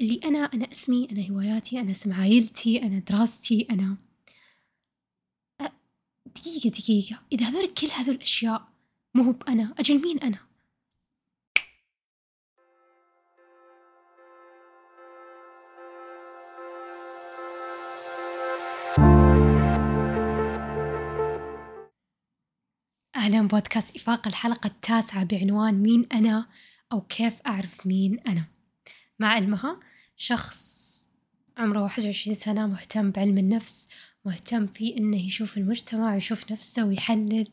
اللي أنا أنا اسمي أنا هواياتي أنا اسم عائلتي أنا دراستي أنا دقيقة دقيقة إذا هذول كل هذول الأشياء مو هو بأنا أجل مين أنا؟ أهلا بودكاست إفاق الحلقة التاسعة بعنوان مين أنا أو كيف أعرف مين أنا مع علمها شخص عمره واحد وعشرين سنة مهتم بعلم النفس مهتم في إنه يشوف المجتمع ويشوف نفسه ويحلل.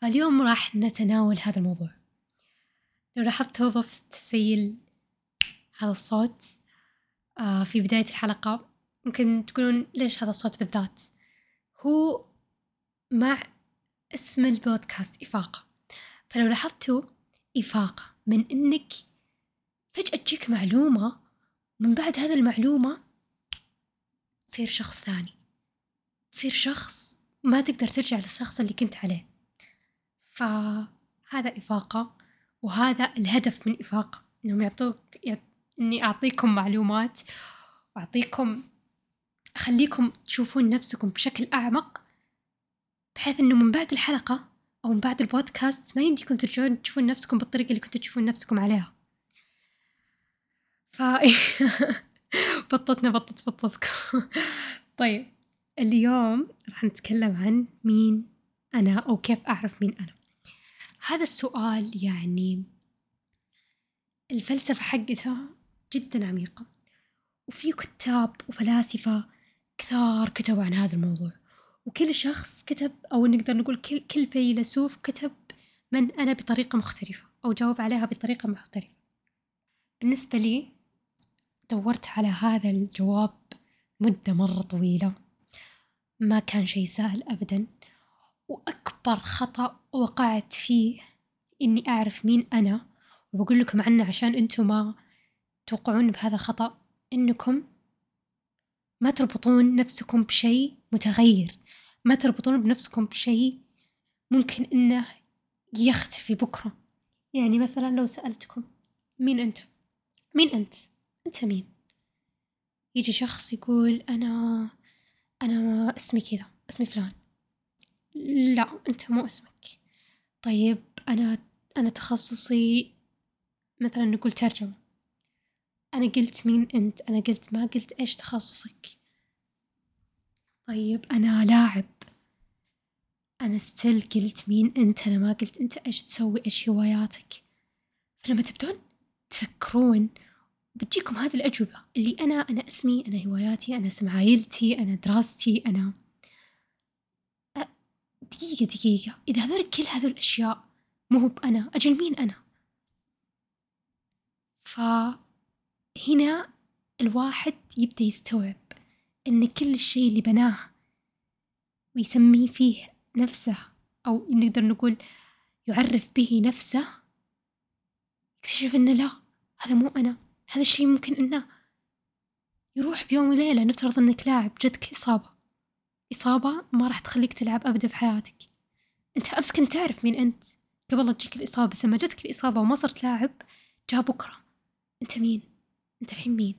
فاليوم راح نتناول هذا الموضوع. لو لاحظت توظف تسيل هذا الصوت آه في بداية الحلقة ممكن تقولون ليش هذا الصوت بالذات؟ هو مع اسم البودكاست إفاقة. فلو لاحظتوا إفاقة من إنك فجأة تجيك معلومة من بعد هذا المعلومة تصير شخص ثاني. تصير شخص ما تقدر ترجع للشخص اللي كنت عليه. فهذا إفاقة وهذا الهدف من إفاقة إنهم يعطوك يعط... إني أعطيكم معلومات وأعطيكم أخليكم تشوفون نفسكم بشكل أعمق بحيث إنه من بعد الحلقة أو من بعد البودكاست ما يمديكم ترجعون تشوفون نفسكم بالطريقة اللي كنتوا تشوفون نفسكم عليها. ف بطتنا بطت بطتكم طيب اليوم راح نتكلم عن مين أنا أو كيف أعرف مين أنا. هذا السؤال يعني الفلسفة حقته جدا عميقة. وفي كتاب وفلاسفة كثار كتبوا عن هذا الموضوع. وكل شخص كتب أو نقدر نقول كل, كل فيلسوف كتب من أنا بطريقة مختلفة أو جاوب عليها بطريقة مختلفة بالنسبة لي دورت على هذا الجواب مدة مرة طويلة. ما كان شيء سهل أبدا. وأكبر خطأ وقعت فيه إني أعرف مين أنا. وبقول لكم عنه عشان أنتم ما توقعون بهذا الخطأ. إنكم ما تربطون نفسكم بشيء متغير. ما تربطون بنفسكم بشيء ممكن إنه يختفي بكرة. يعني مثلا لو سألتكم مين أنت؟ مين أنت؟ أنت مين؟ يجي شخص يقول أنا أنا اسمي كذا اسمي فلان. لا أنت مو اسمك. طيب أنا أنا تخصصي مثلا نقول ترجمة. أنا قلت مين أنت؟ أنا قلت ما قلت إيش تخصصك. طيب أنا لاعب. أنا ستيل قلت مين أنت؟ أنا ما قلت أنت إيش تسوي؟ إيش هواياتك؟ فلما تبدون تفكرون بتجيكم هذه الأجوبة. اللي أنا أنا اسمي أنا هواياتي أنا اسم عائلتي أنا دراستي أنا دقيقة دقيقة. إذا هذول كل هذول الأشياء مو هو بأنا أجل مين أنا؟ فهنا الواحد يبدأ يستوعب إن كل الشيء اللي بناه ويسميه فيه نفسه أو نقدر نقول يعرف به نفسه اكتشف إنه لا هذا مو أنا. هذا الشيء ممكن إنه يروح بيوم وليلة نفترض إنك لاعب جتك إصابة. إصابة ما راح تخليك تلعب أبدا في حياتك. أنت أمس كنت تعرف مين أنت. قبل لا تجيك الإصابة بس لما جتك الإصابة وما صرت لاعب جاء بكرة. أنت مين؟ أنت الحين مين؟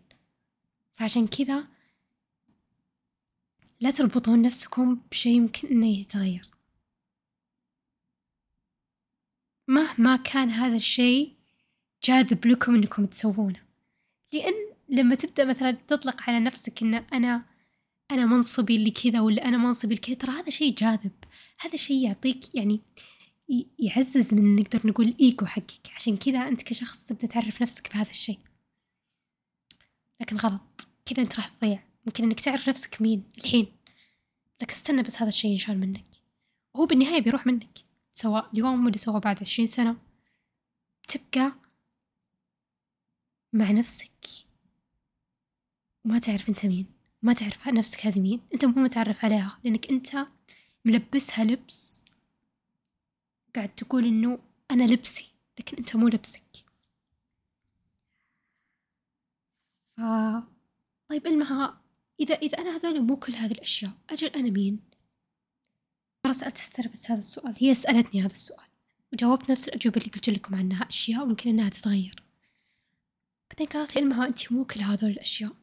فعشان كذا لا تربطون نفسكم بشيء يمكن إنه يتغير. مهما كان هذا الشيء جاذب لكم إنكم تسوونه. لأن لما تبدأ مثلا تطلق على نفسك إن أنا أنا منصبي اللي كذا ولا أنا منصبي اللي كذا ترى هذا شيء جاذب. هذا شيء يعطيك يعني يعزز من نقدر نقول الإيجو حقك. عشان كذا أنت كشخص تبدأ تعرف نفسك بهذا الشيء. لكن غلط. كذا أنت راح تضيع. ممكن إنك تعرف نفسك مين الحين. لك استنى بس هذا الشيء ينشال منك. وهو بالنهاية بيروح منك. سواء اليوم ولا سواء بعد عشرين سنة. تبقى مع نفسك. وما تعرف أنت مين. ما تعرف نفسك هذه مين. أنت مو متعرف عليها لأنك أنت ملبسها لبس. قاعد تقول إنه أنا لبسي لكن أنت مو لبسك. ف... طيب المها إذا إذا أنا هذول مو كل هذه الأشياء أجل أنا مين؟ مرة سألت بس هذا السؤال هي سألتني هذا السؤال. وجاوبت نفس الأجوبة اللي قلت لكم عنها أشياء ممكن إنها تتغير. بعدين قالت لي المها أنت مو كل هذول الأشياء.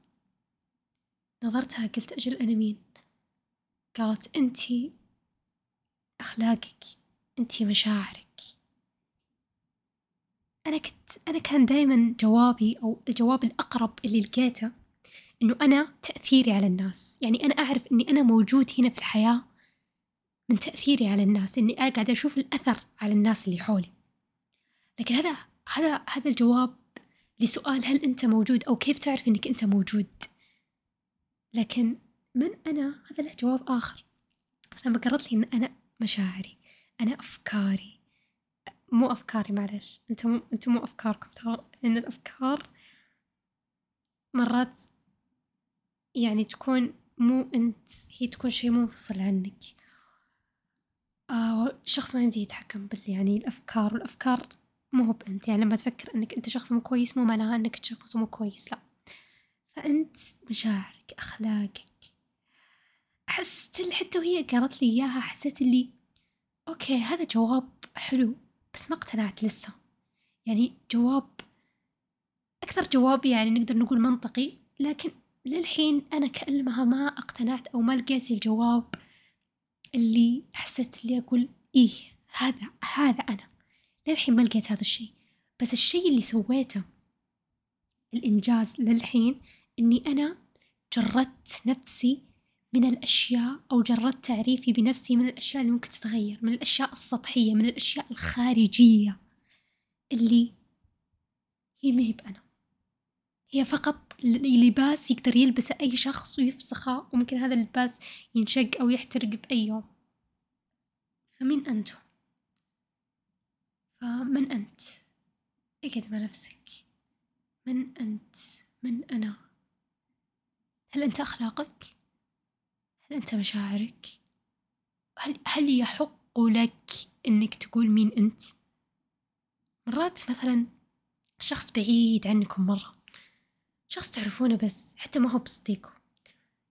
نظرتها قلت أجل أنا مين؟ قالت أنت أخلاقك أنت مشاعرك. أنا كنت أنا كان دايما جوابي أو الجواب الأقرب اللي لقيته إنه أنا تأثيري على الناس. يعني أنا أعرف إني أنا موجود هنا في الحياة من تأثيري على الناس إني قاعدة أشوف الأثر على الناس اللي حولي. لكن هذا هذا هذا الجواب لسؤال هل أنت موجود أو كيف تعرف إنك أنت موجود؟ لكن من أنا؟ هذا له جواب آخر. لما قررت لي إن أنا مشاعري أنا أفكاري. مو أفكاري معلش. أنتم أنتم مو أفكاركم. ترى لأن الأفكار مرات يعني تكون مو أنت هي تكون شي منفصل عنك. آه شخص ما يمديه يتحكم بال يعني الأفكار. والأفكار مو هو بأنت يعني لما تفكر إنك أنت شخص مو كويس مو معناها إنك شخص مو كويس لا. فأنت مشاعرك أخلاقك أحس حتى وهي قالت لي إياها حسيت اللي أوكي هذا جواب حلو بس ما اقتنعت لسه. يعني جواب أكثر جواب يعني نقدر نقول منطقي لكن للحين أنا كأنها ما اقتنعت أو ما لقيت الجواب اللي حسيت اللي أقول إيه هذا هذا أنا. للحين ما لقيت هذا الشيء. بس الشيء اللي سويته الإنجاز للحين إني أنا جردت نفسي من الأشياء أو جردت تعريفي بنفسي من الأشياء اللي ممكن تتغير من الأشياء السطحية من الأشياء الخارجية اللي هي ما هي بأنا. هي فقط لباس يقدر يلبسه أي شخص ويفسخه وممكن هذا اللباس ينشق أو يحترق بأي يوم. فمين أنتم؟ فمن أنت؟ اقعد مع نفسك من أنت؟ من أنا؟ هل أنت أخلاقك؟ هل أنت مشاعرك؟ هل, هل يحق لك إنك تقول مين أنت؟ مرات مثلا شخص بعيد عنكم مرة شخص تعرفونه بس حتى ما هو بصديقه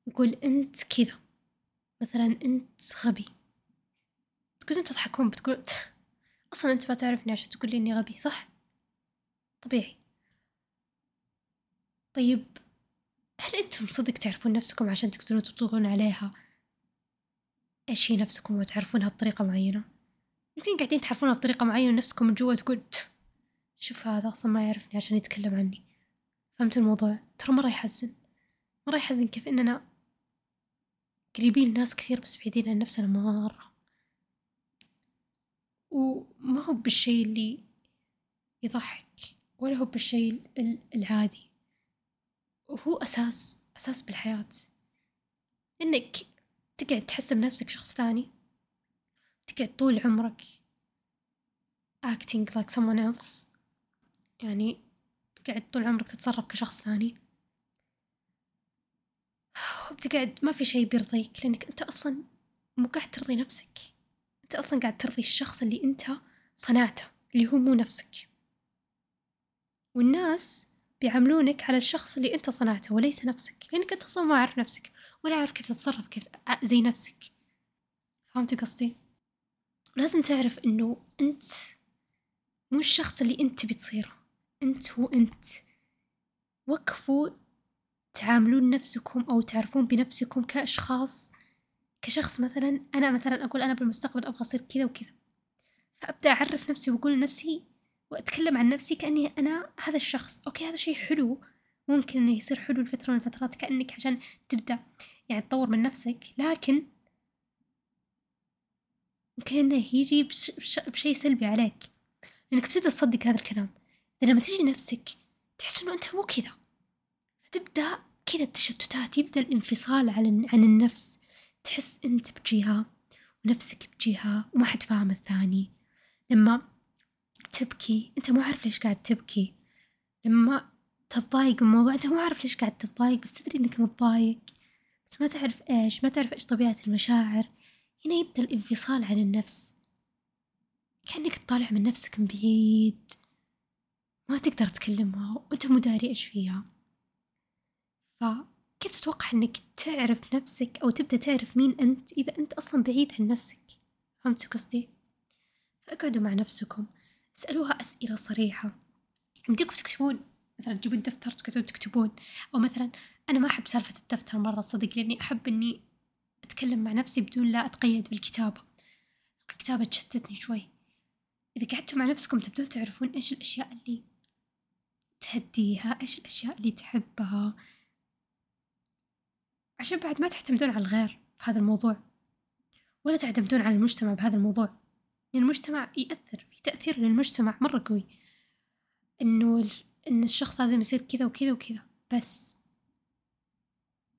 يقول أنت كذا مثلا أنت غبي تقولون تضحكون بتقول أصلا أنت ما تعرفني عشان تقول لي إني غبي صح؟ طبيعي. طيب هل أنتم صدق تعرفون نفسكم عشان تقدرون تطلقون عليها؟ هي نفسكم وتعرفونها بطريقة معينة؟ يمكن قاعدين تعرفونها بطريقة معينة نفسكم من جوا تقول شوف هذا أصلا ما يعرفني عشان يتكلم عني. فهمت الموضوع؟ ترى مرة يحزن. مرة يحزن كيف إننا قريبين لناس كثير بس بعيدين عن نفسنا مرة. وما هو بالشي اللي يضحك ولا هو بالشي العادي. وهو أساس أساس بالحياة. إنك تقعد تحس بنفسك شخص ثاني تقعد طول عمرك acting like someone else. يعني تقعد طول عمرك تتصرف كشخص ثاني. بتقعد ما في شي بيرضيك لأنك أنت أصلا مو قاعد ترضي نفسك. أنت أصلا قاعد ترضي الشخص اللي أنت صنعته اللي هو مو نفسك. والناس بيعاملونك على الشخص اللي أنت صنعته وليس نفسك لأنك أنت أصلا ما عارف نفسك ولا عارف كيف تتصرف كيف زي نفسك. فهمتي قصدي؟ لازم تعرف إنه أنت مو الشخص اللي أنت بتصيره أنت هو أنت. وقفوا تعاملون نفسكم أو تعرفون بنفسكم كأشخاص كشخص مثلا أنا مثلا أقول أنا بالمستقبل أبغى أصير كذا وكذا. فأبدأ أعرف نفسي وأقول لنفسي وأتكلم عن نفسي كأني أنا هذا الشخص. أوكي هذا شيء حلو. ممكن إنه يصير حلو لفترة من الفترات كأنك عشان تبدأ يعني تطور من نفسك. لكن ممكن إنه يجي بش بش بشيء سلبي عليك. لأنك بتبدأ تصدق هذا الكلام. لما تجي لنفسك تحس إنه أنت مو كذا. فتبدأ كذا التشتتات يبدأ الانفصال عن عن النفس. تحس أنت بجهة ونفسك بجهة وما حد فاهم الثاني. لما تبكي أنت مو عارف ليش قاعد تبكي. لما تتضايق من أنت مو عارف ليش قاعد تتضايق بس تدري إنك متضايق. بس ما تعرف إيش ما تعرف إيش طبيعة المشاعر. هنا يبدأ الانفصال عن النفس. كأنك تطالع من نفسك من بعيد. ما تقدر تكلمها وأنت مو داري إيش فيها. فكيف تتوقع إنك تعرف نفسك أو تبدأ تعرف مين أنت إذا أنت أصلا بعيد عن نفسك؟ فهمتوا قصدي؟ فاقعدوا مع نفسكم اسألوها أسئلة صريحة. يمديكم تكتبون مثلا تجيبون دفتر تقعدون تكتبون. أو مثلا أنا ما أحب سالفة الدفتر مرة صدق لأني أحب إني أتكلم مع نفسي بدون لا أتقيد بالكتابة. الكتابة تشتتني شوي. إذا قعدتوا مع نفسكم تبدون تعرفون إيش الأشياء اللي تهديها إيش الأشياء اللي تحبها. عشان بعد ما تعتمدون على الغير في هذا الموضوع. ولا تعتمدون على المجتمع بهذا الموضوع. لأن المجتمع يأثر في تأثير للمجتمع مرة قوي. إنه إن الشخص لازم يصير كذا وكذا وكذا. بس.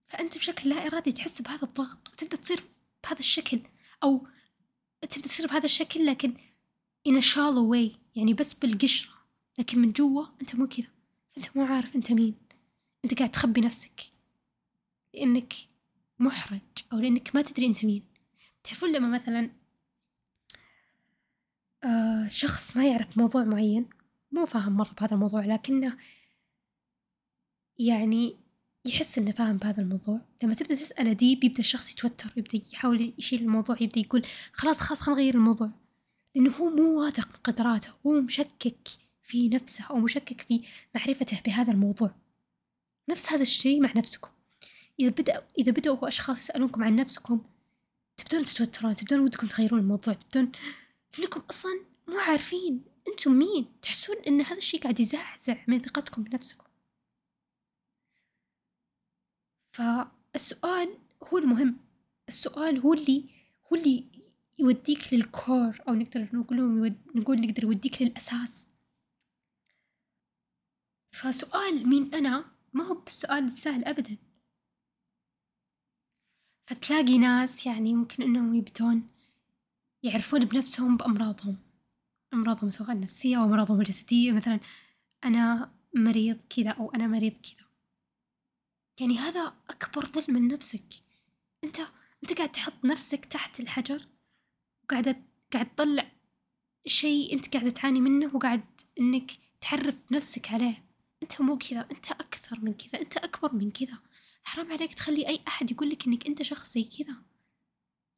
فأنت بشكل لا إرادي تحس بهذا الضغط وتبدأ تصير بهذا الشكل. أو تبدأ تصير بهذا الشكل لكن in a shallow way. يعني بس بالقشرة. لكن من جوا أنت مو كذا. فأنت مو عارف أنت مين. أنت قاعد تخبي نفسك. لأنك محرج أو لأنك ما تدري أنت مين. تعرفون لما مثلا آه شخص ما يعرف موضوع معين مو فاهم مرة بهذا الموضوع لكنه يعني يحس إنه فاهم بهذا الموضوع. لما تبدأ تسأله ديب يبدأ الشخص يتوتر يبدأ يحاول يشيل الموضوع يبدأ يقول خلاص خلاص خلينا نغير الموضوع. لأنه هو مو واثق من قدراته هو مشكك في نفسه أو مشكك في معرفته بهذا الموضوع. نفس هذا الشيء مع نفسكم. إذا بدأ إذا بدأوا أشخاص يسألونكم عن نفسكم تبدون تتوترون تبدون ودكم تغيرون الموضوع تبدون لأنكم أصلا مو عارفين أنتم مين. تحسون أن هذا الشيء قاعد يزعزع من ثقتكم بنفسكم. فالسؤال هو المهم. السؤال هو اللي هو اللي يوديك للكور أو نقدر نقول. نقول نقدر يوديك للأساس. فسؤال مين أنا ما هو بالسؤال السهل أبدا. فتلاقي ناس يعني ممكن إنهم يبدون يعرفون بنفسهم بأمراضهم. أمراضهم سواء نفسية أو أمراضهم الجسدية. مثلا أنا مريض كذا أو أنا مريض كذا. يعني هذا أكبر ظلم من نفسك أنت أنت قاعد تحط نفسك تحت الحجر وقاعدة قاعد تطلع شيء أنت قاعدة تعاني منه وقاعد إنك تعرف نفسك عليه. أنت مو كذا أنت أكثر من كذا أنت أكبر من كذا. حرام عليك تخلي أي أحد يقولك إنك أنت شخص زي كذا.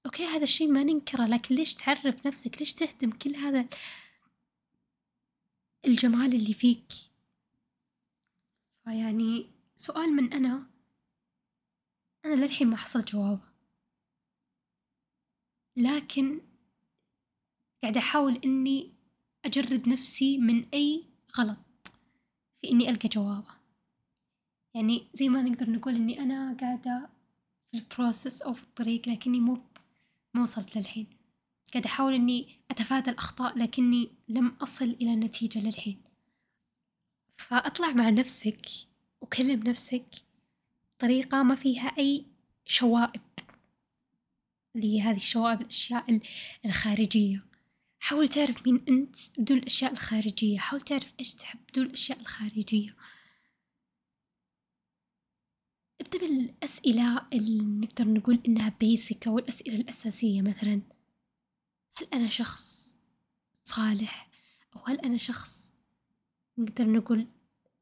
أوكي هذا الشيء ما ننكره لكن ليش تعرف نفسك؟ ليش تهدم كل هذا الجمال اللي فيك؟ فيعني سؤال من أنا أنا للحين ما حصل جواب. لكن قاعدة أحاول إني أجرد نفسي من أي غلط في إني ألقى جوابه يعني زي ما نقدر نقول إني أنا قاعدة في البروسس أو في الطريق لكني مو ما وصلت للحين. قاعدة أحاول إني أتفادى الأخطاء لكني لم أصل إلى النتيجة للحين. فأطلع مع نفسك وكلم نفسك بطريقة ما فيها أي شوائب. اللي هي هذه الشوائب الأشياء الخارجية. حاول تعرف مين أنت بدون الأشياء الخارجية. حاول تعرف إيش تحب بدون الأشياء الخارجية. ابدأ بالأسئلة اللي نقدر نقول إنها بيسك أو الأسئلة الأساسية مثلا هل أنا شخص صالح؟ أو هل أنا شخص نقدر نقول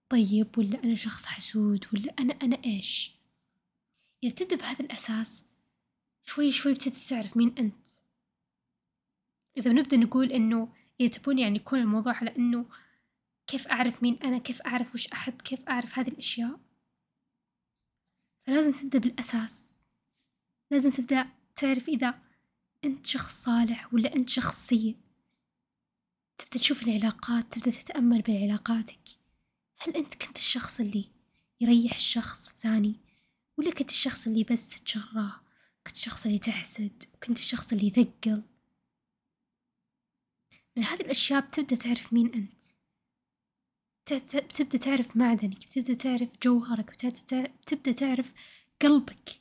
طيب ولا أنا شخص حسود ولا أنا أنا إيش؟ إذا تبدأ بهذا الأساس شوي شوي بتبدأ تعرف مين أنت. إذا بنبدأ نقول إنه إذا تبون يعني يكون الموضوع على إنه كيف أعرف مين أنا كيف أعرف وش أحب كيف أعرف هذه الأشياء فلازم تبدأ بالأساس. لازم تبدأ تعرف إذا أنت شخص صالح ولا أنت شخص سيء. تبدأ تشوف العلاقات تبدأ تتأمل بعلاقاتك. هل أنت كنت الشخص اللي يريح الشخص الثاني ولا كنت الشخص اللي بس تتجراه؟ كنت الشخص اللي تحسد وكنت الشخص اللي يثقل؟ من هذه الأشياء بتبدأ تعرف مين أنت. بتبدأ تعرف معدنك بتبدأ تعرف جوهرك بتبدأ تعرف قلبك.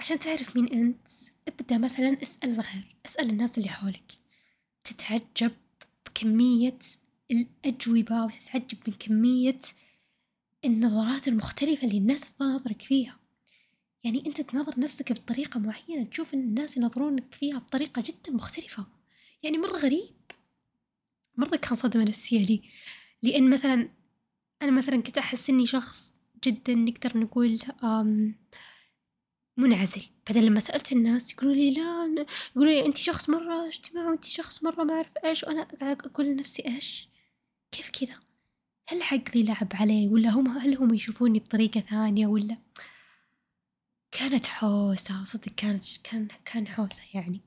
عشان تعرف مين أنت ابدأ مثلا اسأل الغير اسأل الناس اللي حولك. تتعجب بكمية الأجوبة وتتعجب من كمية النظرات المختلفة اللي الناس تناظرك فيها. يعني أنت تناظر نفسك بطريقة معينة تشوف أن الناس ينظرونك فيها بطريقة جدا مختلفة. يعني مرة غريب مرة كان صدمة نفسية لي. لأن مثلا أنا مثلا كنت أحس إني شخص جدا نقدر نقول منعزل. بعدين لما سألت الناس يقولوا لي لا يقولوا لي أنت شخص مرة اجتماعي وأنت شخص مرة ما أعرف إيش. وأنا أقول لنفسي إيش؟ كيف كذا؟ هل عقلي لعب عليه؟ ولا هم هل هم يشوفوني بطريقة ثانية؟ ولا كانت حوسة صدق كانت كان كان حوسة يعني.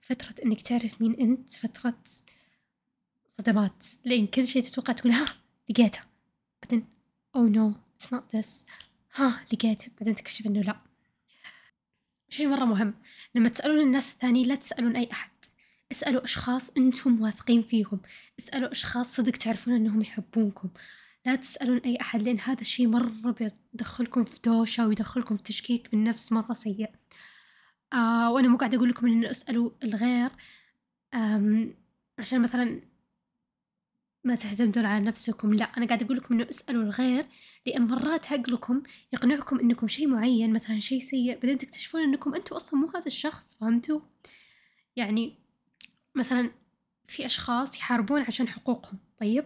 فترة إنك تعرف مين أنت فترة صدمات. لأن كل شيء تتوقع تقول ها لقيته بعدين oh no it's not this. ها لقيته بعدين تكتشف إنه لا. شيء مرة مهم. لما تسألون الناس الثانيين لا تسألون أي أحد. اسألوا أشخاص أنتم واثقين فيهم. اسألوا أشخاص صدق تعرفون أنهم يحبونكم. لا تسألون أي أحد لأن هذا الشيء مرة بيدخلكم في دوشة ويدخلكم في تشكيك بالنفس مرة سيء. آه وأنا مو قاعدة أقول لكم إن اسألوا الغير. عشان مثلا ما تعتمدون على نفسكم لا أنا قاعدة أقول لكم إنه اسألوا الغير لأن مرات عقلكم يقنعكم إنكم شيء معين مثلا شيء سيء بعدين تكتشفون إنكم أنتوا أصلا مو هذا الشخص فهمتوا؟ يعني مثلا في أشخاص يحاربون عشان حقوقهم طيب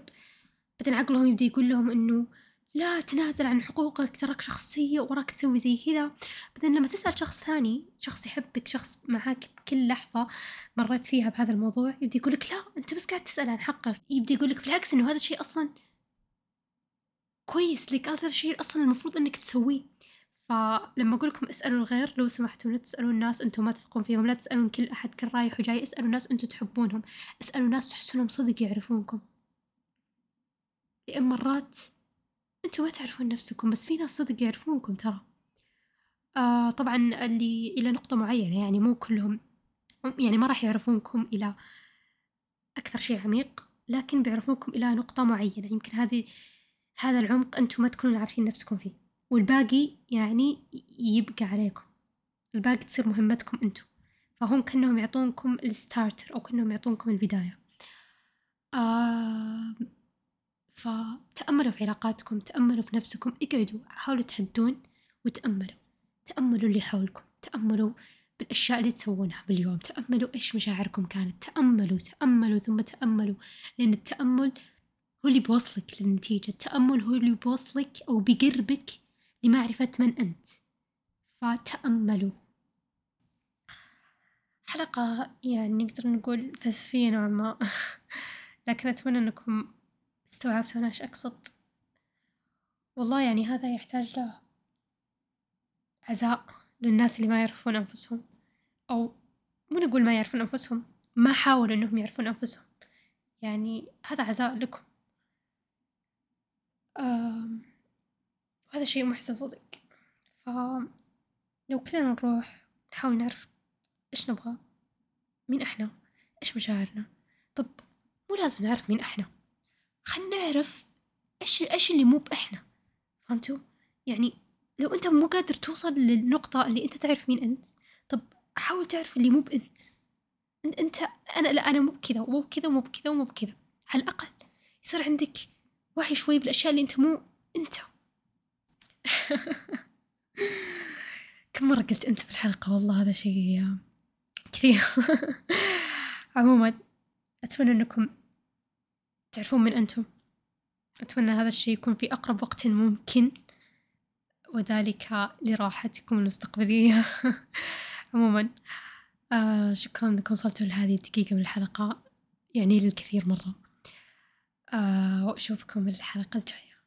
بعدين عقلهم يبدأ يقول لهم إنه لا تنازل عن حقوقك تراك شخص سيء وراك تسوي زي كذا. بعدين لما تسأل شخص ثاني شخص يحبك شخص معاك بكل لحظة مريت فيها بهذا الموضوع يبدأ يقولك لا أنت بس قاعد تسأل عن حقك. يبدأ يقولك بالعكس إنه هذا الشيء أصلا كويس لك هذا الشيء أصلا المفروض إنك تسويه. فلما أقول لكم اسألوا الغير لو سمحتوا لا تسألوا الناس أنتم ما تثقون فيهم لا تسألون كل أحد كل رايح وجاي اسألوا ناس أنتم تحبونهم. اسألوا ناس تحسونهم صدق يعرفونكم. لأن مرات أنتم ما تعرفون نفسكم بس في ناس صدق يعرفونكم ترى. آه طبعا اللي إلى نقطة معينة يعني مو كلهم يعني ما راح يعرفونكم إلى أكثر شيء عميق لكن بيعرفونكم إلى نقطة معينة. يمكن هذه هذا العمق أنتم ما تكونون عارفين نفسكم فيه. والباقي يعني يبقى عليكم. الباقي تصير مهمتكم أنتم. فهم كأنهم يعطونكم الستارتر أو كأنهم يعطونكم البداية. آه فتأملوا في علاقاتكم تأملوا في نفسكم اقعدوا حاولوا تهدون وتأملوا. تأملوا اللي حولكم تأملوا بالأشياء اللي تسوونها باليوم تأملوا إيش مشاعركم كانت تأملوا تأملوا ثم تأملوا. لأن التأمل هو اللي بيوصلك للنتيجة التأمل هو اللي بيوصلك أو بيقربك لمعرفة من أنت. فتأملوا. حلقة يعني نقدر نقول فلسفية نوعا ما. لكن أتمنى أنكم استوعبتوا أنا إيش أقصد. والله يعني هذا يحتاج له عزاء للناس اللي ما يعرفون أنفسهم أو مو نقول ما يعرفون أنفسهم ما حاولوا إنهم يعرفون أنفسهم. يعني هذا عزاء لكم. وهذا شيء محزن صدق. فلو كلنا نروح نحاول نعرف إيش نبغى مين إحنا؟ إيش مشاعرنا؟ طب مو لازم نعرف مين إحنا. خلنا نعرف إيش إيش اللي مو بإحنا. فهمتوا؟ يعني لو أنت مو قادر توصل للنقطة اللي أنت تعرف مين أنت طب حاول تعرف اللي مو بأنت. أنت أنا لا أنا مو بكذا ومو بكذا ومو بكذا ومو بكذا. على الأقل يصير عندك وعي شوي بالأشياء اللي أنت مو أنت. كم مرة قلت أنت في الحلقة؟ والله هذا شيء كثير. عموما أتمنى أنكم تعرفون من أنتم؟ أتمنى هذا الشيء يكون في أقرب وقت ممكن. وذلك لراحتكم المستقبلية. عموما آه شكرا أنكم وصلتوا لهذه الدقيقة من الحلقة يعني للكثير مرة. آه وأشوفكم الحلقة الجاية.